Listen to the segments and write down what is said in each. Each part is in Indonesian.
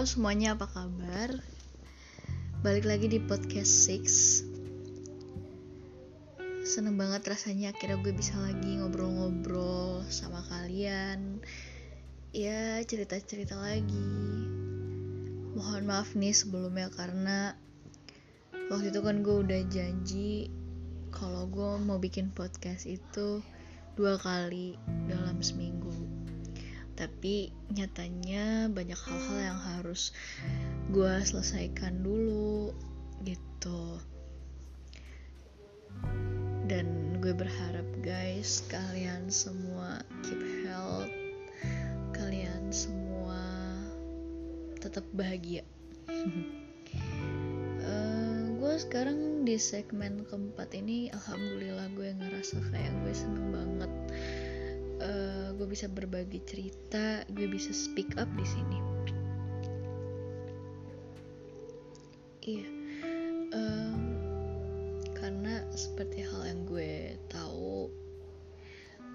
Semuanya apa kabar? Balik lagi di podcast Six. Seneng banget rasanya akhirnya gue bisa lagi ngobrol-ngobrol sama kalian. Ya cerita-cerita lagi. Mohon maaf nih sebelumnya karena Waktu itu kan gue udah janji Kalau gue mau bikin podcast itu dua kali dalam seminggu tapi nyatanya banyak hal-hal yang harus gue selesaikan dulu gitu. Dan gue berharap guys kalian semua keep health. Kalian semua tetap bahagia. Uh, gue sekarang di segmen keempat ini alhamdulillah gue ngerasa kayak gue seneng banget uh, gue bisa berbagi cerita gue bisa speak up di sini. Iya. Um, karena seperti hal yang gue tahu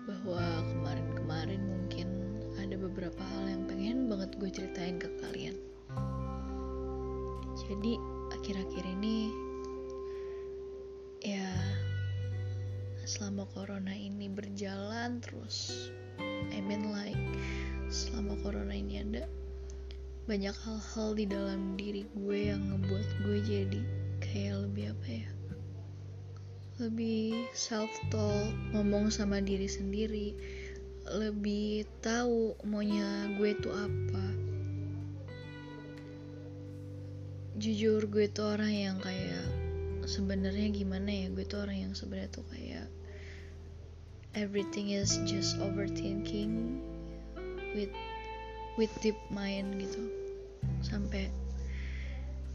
bahwa kemarin-kemarin mungkin ada beberapa hal yang pengen banget gue ceritain ke kalian. Jadi akhir-akhir ini selama corona ini berjalan terus. I mean like selama corona ini ada banyak hal-hal di dalam diri gue yang ngebuat gue jadi kayak lebih apa ya? Lebih self talk ngomong sama diri sendiri lebih tahu maunya gue tuh apa. Jujur gue tuh orang yang kayak sebenarnya gimana ya? Gue tuh orang yang sebenarnya tuh kayak everything is just overthinking with with deep mind gitu. Sampai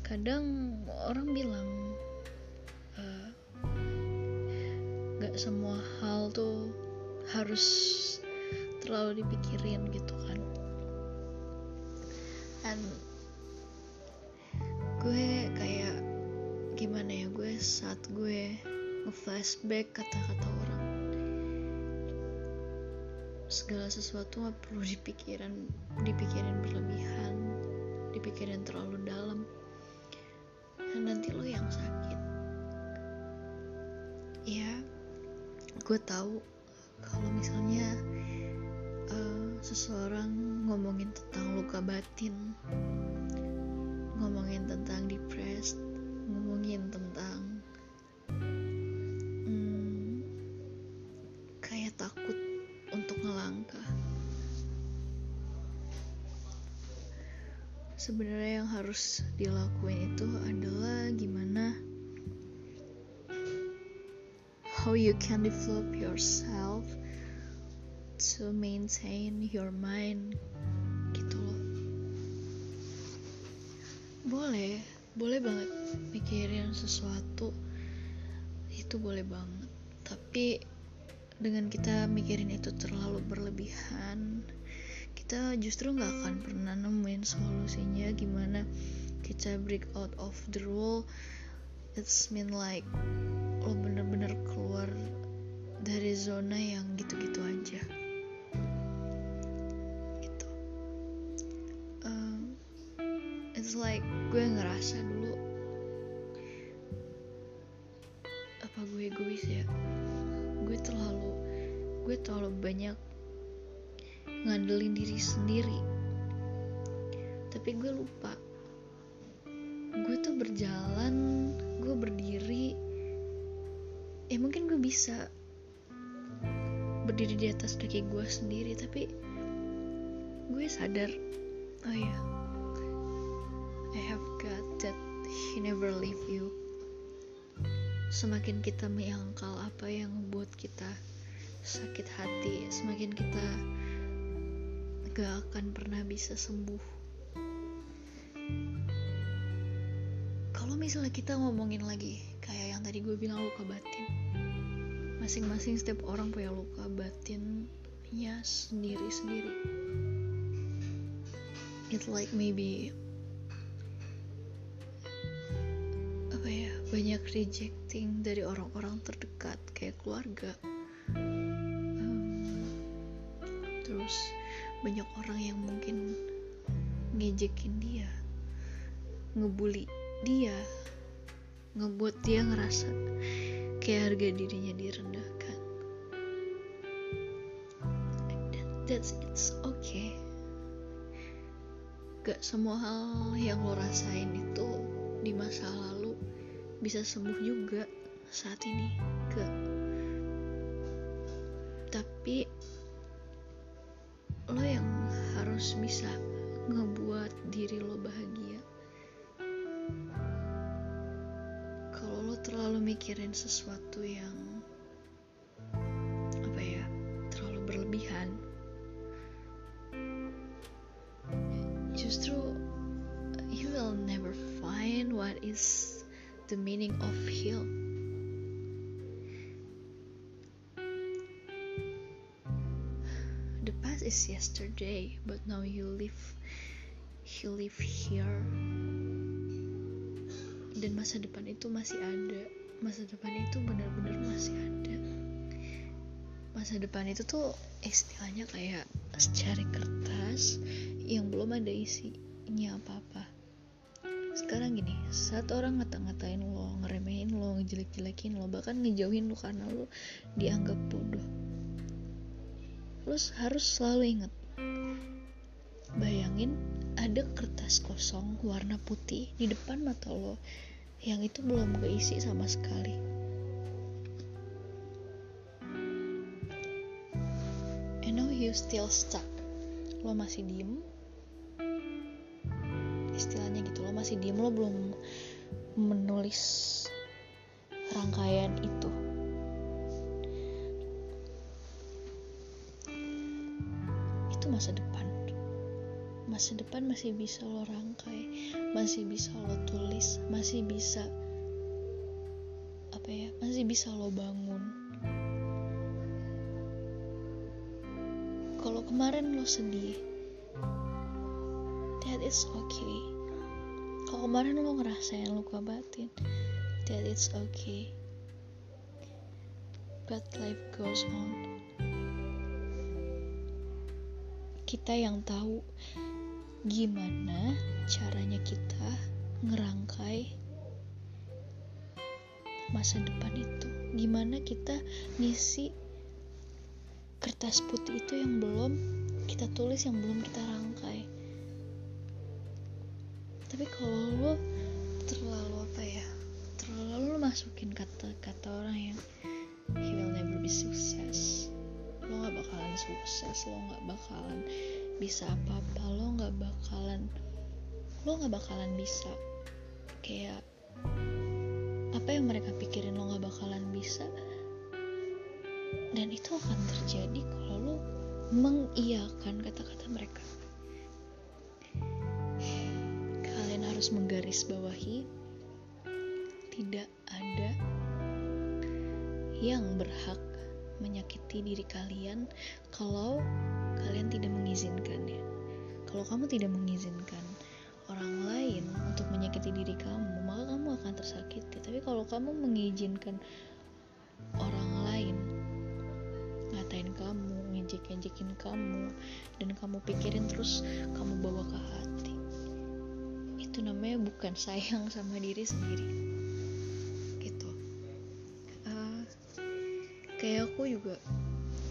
kadang orang bilang uh, gak semua hal tuh harus terlalu dipikirin gitu kan. And gue kayak gimana ya gue saat gue nge-flashback kata-kata segala sesuatu gak perlu dipikiran dipikirin berlebihan dipikirin terlalu dalam. Dan nanti lo yang sakit. Ya gue tahu kalau misalnya uh, seseorang ngomongin tentang luka batin ngomongin tentang depressed ngomongin tentang sebenarnya yang harus dilakuin itu adalah gimana how you can develop yourself to maintain your mind gitu loh. Boleh boleh banget mikirin sesuatu itu boleh banget. Tapi dengan kita mikirin itu terlalu berlebihan kita justru nggak akan pernah nemuin solusinya gimana kita break out of the rule. It's mean like lo bener-bener keluar dari zona yang gitu-gitu aja. Gitu. Um, it's like gue ngerasa dulu apa gue egois ya? Gue terlalu gue terlalu banyak ngandelin diri sendiri. Tapi gue lupa. Gue tuh berjalan gue berdiri. Ya mungkin gue bisa berdiri di atas kaki gue sendiri tapi gue sadar oh ya I have God that He never leave you. Semakin kita menyangkal apa yang membuat kita sakit hati semakin kita gak akan pernah bisa sembuh. Kalau misalnya kita ngomongin lagi kayak yang tadi gue bilang luka batin. Masing-masing setiap orang punya luka batinnya sendiri-sendiri. It like maybe apa ya banyak rejecting dari orang-orang terdekat kayak keluarga. Um, terus banyak orang yang mungkin ngejekin dia ngebully dia ngebuat dia ngerasa kayak harga dirinya direndahkan. That, that's it's okay. Gak semua hal yang lo rasain itu di masa lalu bisa sembuh juga saat ini ke tapi diri lo bahagia. Kalau lo terlalu mikirin sesuatu yang apa ya terlalu berlebihan justru you will never find what is the meaning of heal. The past is yesterday but now you live you live here. Dan masa depan itu masih ada. Masa depan itu benar-benar masih ada. Masa depan itu tuh istilahnya kayak secari kertas yang belum ada isinya apa-apa. Sekarang gini saat orang ngata-ngatain lo ngeremehin lo ngejelek-jelekin lo bahkan ngejauhin lo karena lo dianggap bodoh. Lo harus selalu ingat bayangin ada kertas kosong warna putih di depan mata lo yang itu belum keisi sama sekali. And now you still stuck. Lo masih diem. Istilahnya gitu lo masih diem lo belum menulis rangkaian itu masa depan masih bisa lo rangkai masih bisa lo tulis masih bisa apa ya masih bisa lo bangun. Kalau kemarin lo sedih that is okay. Kalau kemarin lo ngerasain luka batin that is okay. But life goes on. Kita yang tahu gimana caranya kita ngerangkai masa depan itu? Gimana kita ngisi kertas putih itu yang belum kita tulis yang belum kita rangkai? Tapi kalau lo terlalu apa ya terlalu lo masukin kata-kata orang yang he will never be success lo nggak bakalan sukses lo nggak bakalan bisa apa-apa lo nggak bakalan lo nggak bakalan bisa. Kayak apa yang mereka pikirin lo nggak bakalan bisa dan itu akan terjadi kalau lo mengiyakan kata-kata mereka. Kalian harus menggaris bawahi tidak ada yang berhak menyakiti diri kalian kalau kalian tidak mengizinkannya. Kalau kamu tidak mengizinkan orang lain untuk menyakiti diri kamu, maka kamu akan tersakiti. Tapi kalau kamu mengizinkan orang lain ngatain kamu, ngejek-ngejekin kamu, dan kamu pikirin terus kamu bawa ke hati, itu namanya bukan sayang sama diri sendiri. Kayak aku juga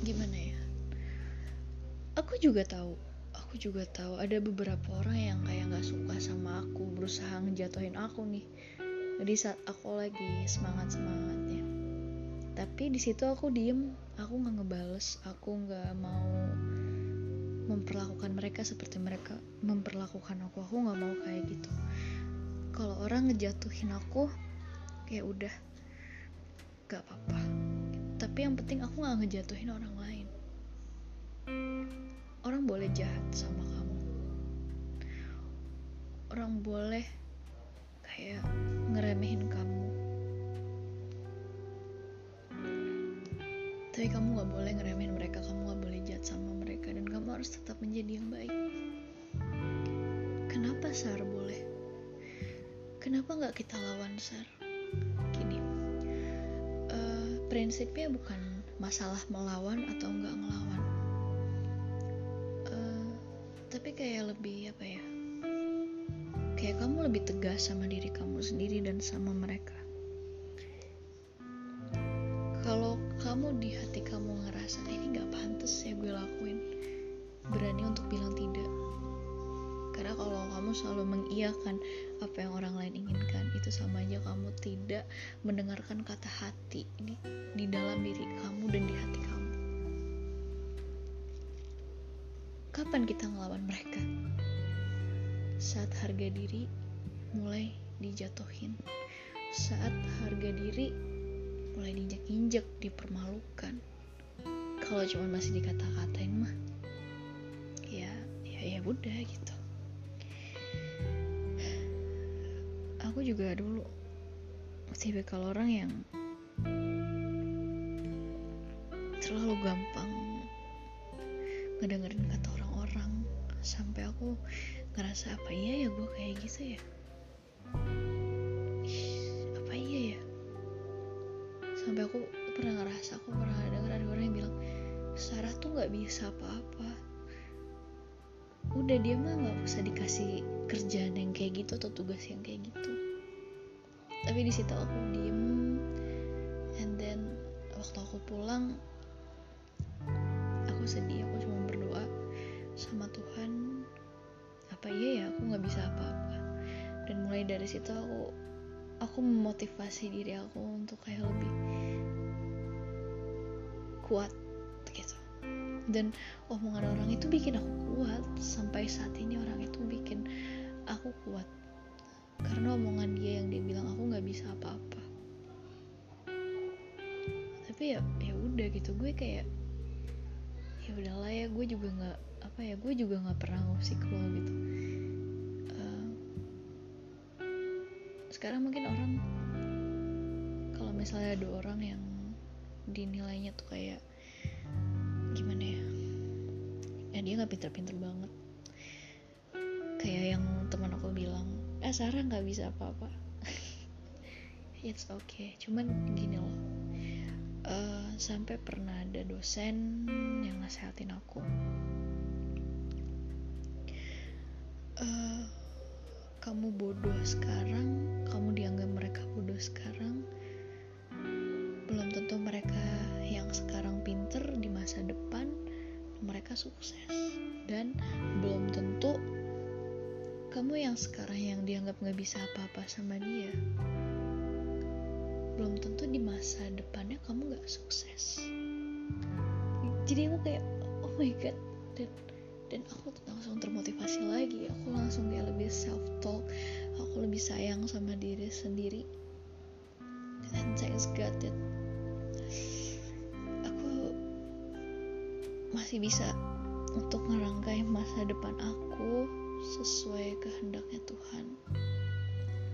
gimana ya? aku juga tahu aku juga tahu ada beberapa orang yang kayak nggak suka sama aku berusaha ngejatuhin aku nih. Jadi saat aku lagi semangat semangatnya tapi di situ aku diem aku nggak ngebales aku nggak mau memperlakukan mereka seperti mereka memperlakukan aku. Aku nggak mau kayak gitu. Kalau orang ngejatuhin aku ya udah gak apa-apa tapi yang penting aku nggak ngejatuhin orang lain. Orang boleh jahat sama kamu. Orang boleh kayak ngeremehin kamu. Tapi kamu gak boleh ngeremehin mereka kamu gak boleh jahat sama mereka dan kamu harus tetap menjadi yang baik. Kenapa Sar boleh? Kenapa gak kita lawan Sar prinsipnya bukan masalah melawan atau nggak ngelawan. Tapi kayak lebih apa ya? Kayak kamu lebih tegas sama diri kamu sendiri dan sama mereka. Kalau kamu di hati kamu ngerasa ini gak pantas ya gue lakuin berani untuk bilang tidak. Karena kalau kamu selalu mengiyakan apa yang orang lain inginkan itu sama aja kamu tidak mendengarkan kata hati ini di dalam diri kamu dan di hati kamu. Kapan kita ngelawan mereka? Saat harga diri mulai dijatuhin. Saat harga diri mulai diinjak-injak dipermalukan. Kalau cuma masih dikata-katain mah ya ya ya udah gitu aku juga dulu tipikal orang yang terlalu gampang ngedengerin kata orang-orang. Sampai aku ngerasa apa iya ya gue kayak gitu ya? Apa iya ya? Sampai aku pernah ngerasa aku pernah denger ada orang yang bilang Sarah tuh nggak bisa apa-apa. Udah dia mah nggak usah dikasih kerjaan yang kayak gitu atau tugas yang kayak gitu tapi di situ aku diem. And then waktu aku pulang aku sedih aku cuma berdoa sama Tuhan. Apa iya ya aku nggak bisa apa-apa. Dan mulai dari situ aku aku memotivasi diri aku untuk kayak lebih kuat gitu. Dan omongan orang itu bikin aku kuat. Sampai saat ini orang itu bikin aku kuat karena omongan dia yang dia bilang aku nggak bisa apa-apa. Tapi ya ya udah gitu. Gue kayak ya udahlah ya gue juga nggak apa ya gue juga nggak pernah ngusik lo gitu. Uh, sekarang mungkin orang kalau misalnya ada orang yang dinilainya tuh kayak gimana ya? Ya dia nggak pinter-pinter banget. Kayak yang teman aku bilang eh Sarah nggak bisa apa-apa. It's okay. Cuman gini loh. Uh, sampai pernah ada dosen yang nasehatin aku. Uh, kamu bodoh sekarang kamu dianggap mereka bodoh sekarang. Belum tentu mereka yang sekarang pinter di masa depan mereka sukses. Dan belum tentu kamu yang sekarang yang dianggap gak bisa apa-apa sama dia belum tentu di masa depannya kamu gak sukses. Jadi aku kayak oh my god dan dan aku langsung termotivasi lagi. Aku langsung kayak lebih self talk aku lebih sayang sama diri sendiri. Dan thanks God that aku masih bisa untuk ngerangkai masa depan aku sesuai kehendaknya Tuhan.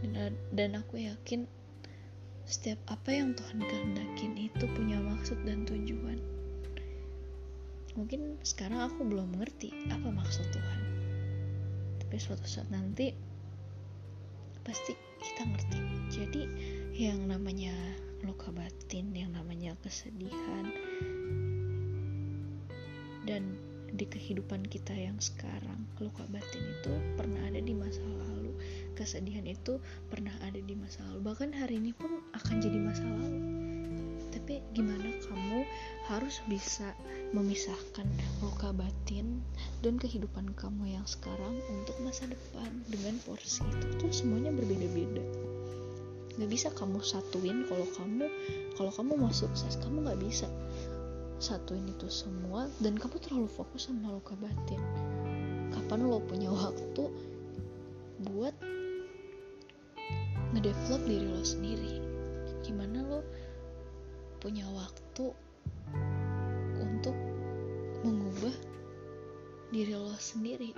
Dan, dan aku yakin setiap apa yang Tuhan kehendakin itu punya maksud dan tujuan. Mungkin sekarang aku belum mengerti apa maksud Tuhan. Tapi suatu saat nanti pasti kita ngerti. Jadi yang namanya luka batin yang namanya kesedihan dan di kehidupan kita yang sekarang. Luka batin itu pernah ada di masa lalu. Kesedihan itu pernah ada di masa lalu. Bahkan hari ini pun akan jadi masa lalu. Tapi gimana kamu harus bisa memisahkan luka batin dan kehidupan kamu yang sekarang untuk masa depan dengan porsi itu? Tuh semuanya berbeda-beda. Nggak bisa kamu satuin kalau kamu kalau kamu mau sukses kamu nggak bisa satuin itu semua dan kamu terlalu fokus sama luka batin. Kapan lo punya waktu buat ngedevelop diri lo sendiri? Gimana lo punya waktu untuk mengubah diri lo sendiri?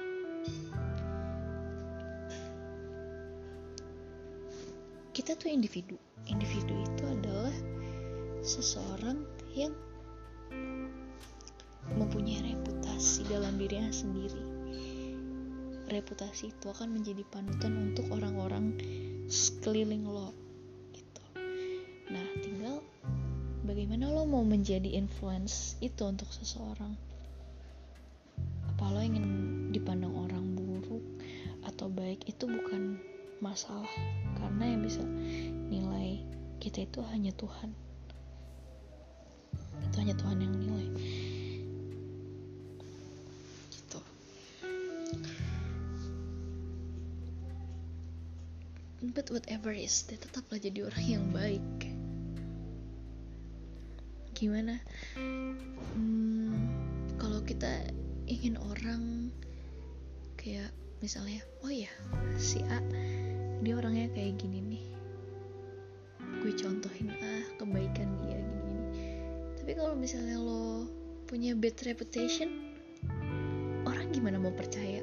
Kita tuh individu. Individu itu adalah seseorang yang dalam dirinya sendiri. Reputasi itu akan menjadi panutan untuk orang-orang sekeliling lo gitu. Nah tinggal bagaimana lo mau menjadi influence itu untuk seseorang? Apa lo ingin dipandang orang buruk atau baik? Itu bukan masalah karena yang bisa nilai kita itu hanya Tuhan. Itu hanya Tuhan yang nilai but whatever is dia tetaplah jadi orang yang baik. Gimana? Hmm, kalau kita ingin orang kayak misalnya oh ya si A dia orangnya kayak gini nih. Gue contohin ah kebaikan dia gini, -gini. tapi kalau misalnya lo punya bad reputation orang gimana mau percaya?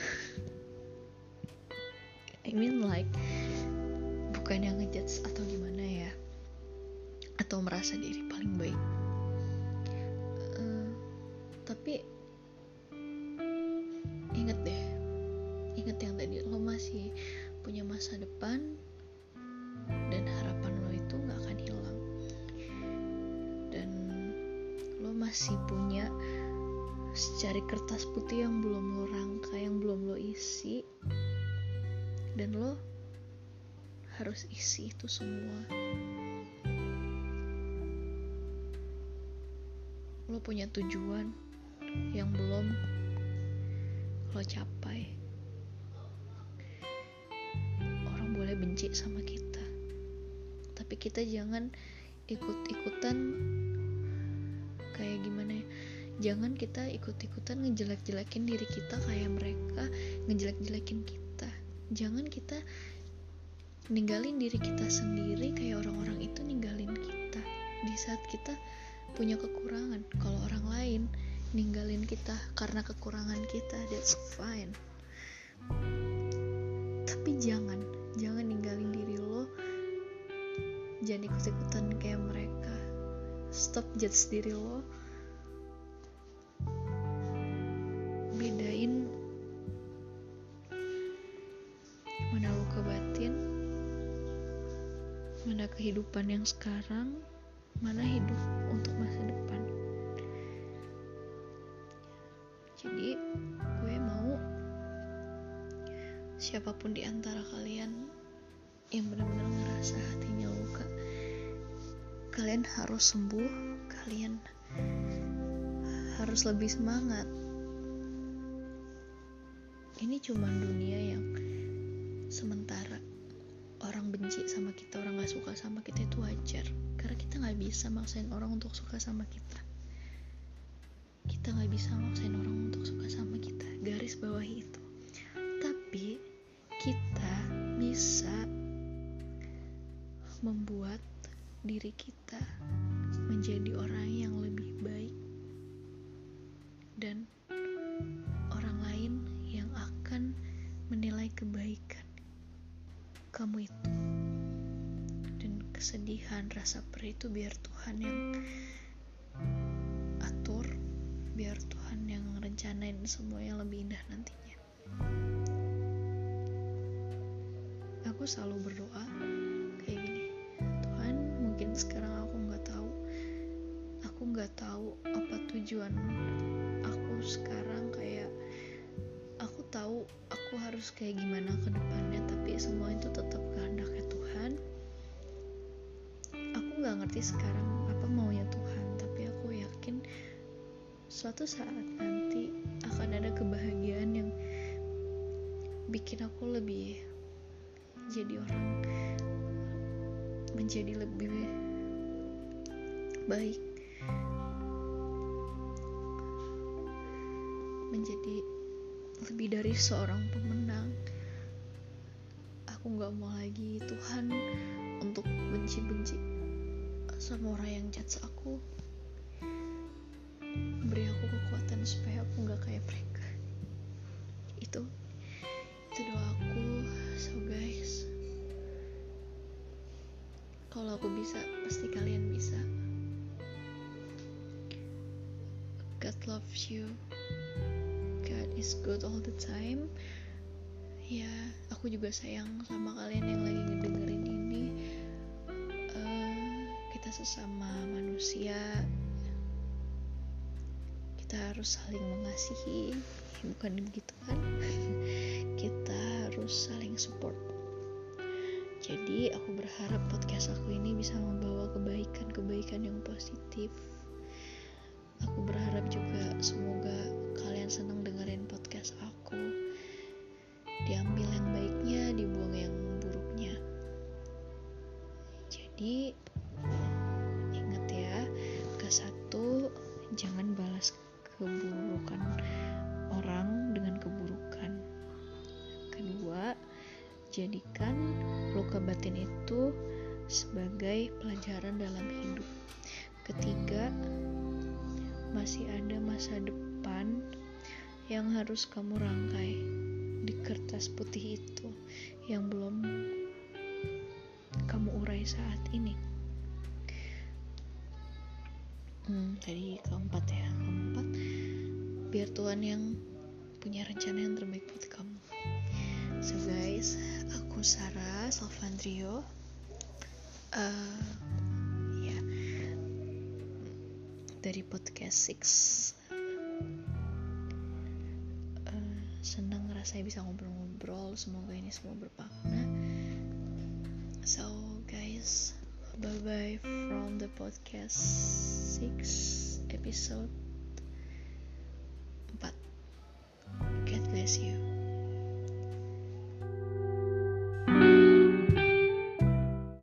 I mean like bukan yang ngejudge atau gimana ya atau merasa diri paling baik. Uh, tapi inget deh inget yang tadi lo masih punya masa depan dan harapan lo itu gak akan hilang. Dan lo masih punya secari kertas putih yang belum lo rangka yang belum lo isi. Dan lo harus isi itu semua. Lo punya tujuan yang belum lo capai. Orang boleh benci sama kita tapi kita jangan ikut-ikutan kayak gimana ya? Jangan kita ikut-ikutan ngejelek-jelekin diri kita kayak mereka ngejelek-jelekin kita. Jangan kita ninggalin diri kita sendiri kayak orang-orang itu ninggalin kita. Di saat kita punya kekurangan kalau orang lain ninggalin kita karena kekurangan kita that's fine. Tapi jangan jangan ninggalin diri lo jangan ikut-ikutan kayak mereka. Stop judge diri lo kehidupan yang sekarang mana hidup untuk masa depan? Jadi gue mau siapa pun di antara kalian yang benar-benar ngerasa hatinya luka kalian harus sembuh kalian harus lebih semangat. Ini cuma dunia yang sementara orang benci sama kita orang gak suka sama kita itu wajar. Karena kita nggak bisa maksain orang untuk suka sama kita. Kita nggak bisa maksain orang untuk suka sama kita. Garis bawah itu. Tapi kita bisa membuat diri kita menjadi orang yang lebih baik dan orang lain yang akan menilai kebaikan kamu itu. Kesedihan, rasa perih itu biar Tuhan yang atur, biar Tuhan yang rencanain semua yang lebih indah nantinya. Aku selalu berdoa kayak gini, Tuhan mungkin sekarang aku nggak tahu, aku nggak tahu apa tujuan aku sekarang harus kayak gimana ke depannya tapi semua itu tetap kehendaknya Tuhan. Gak ngerti sekarang apa maunya Tuhan tapi aku yakin suatu saat nanti akan ada kebahagiaan yang bikin aku lebih jadi orang menjadi lebih baik menjadi lebih dari seorang pemenang aku gak mau lagi Tuhan untuk benci-benci sama orang yang judge aku. Beri aku kekuatan supaya aku nggak kayak mereka. Itu itu doaku so guys kalau aku bisa pasti kalian bisa. God loves you. God is good all the time ya aku juga sayang sama kalian yang lagi ngedengerin ini. Sesama manusia. Kita harus saling mengasihi. Bukan begitu kan? Kita harus saling support. Jadi aku berharap podcast aku ini bisa membawa kebaikan-kebaikan yang positif. Aku berharap juga semoga jadikan luka batin itu sebagai pelajaran dalam hidup. Ketiga masih ada masa depan yang harus kamu rangkai di kertas putih itu yang belum kamu urai saat ini. Hmm, tadi keempat ya keempat. Biar Tuhan yang punya rencana yang terbaik buat kamu. So guys Sarah Salvandrio. Uh, ya dari podcast Six. Uh, senang rasanya bisa ngobrol-ngobrol. Semoga ini semua bermakna. So guys bye bye from the podcast 6 episode 4 God bless you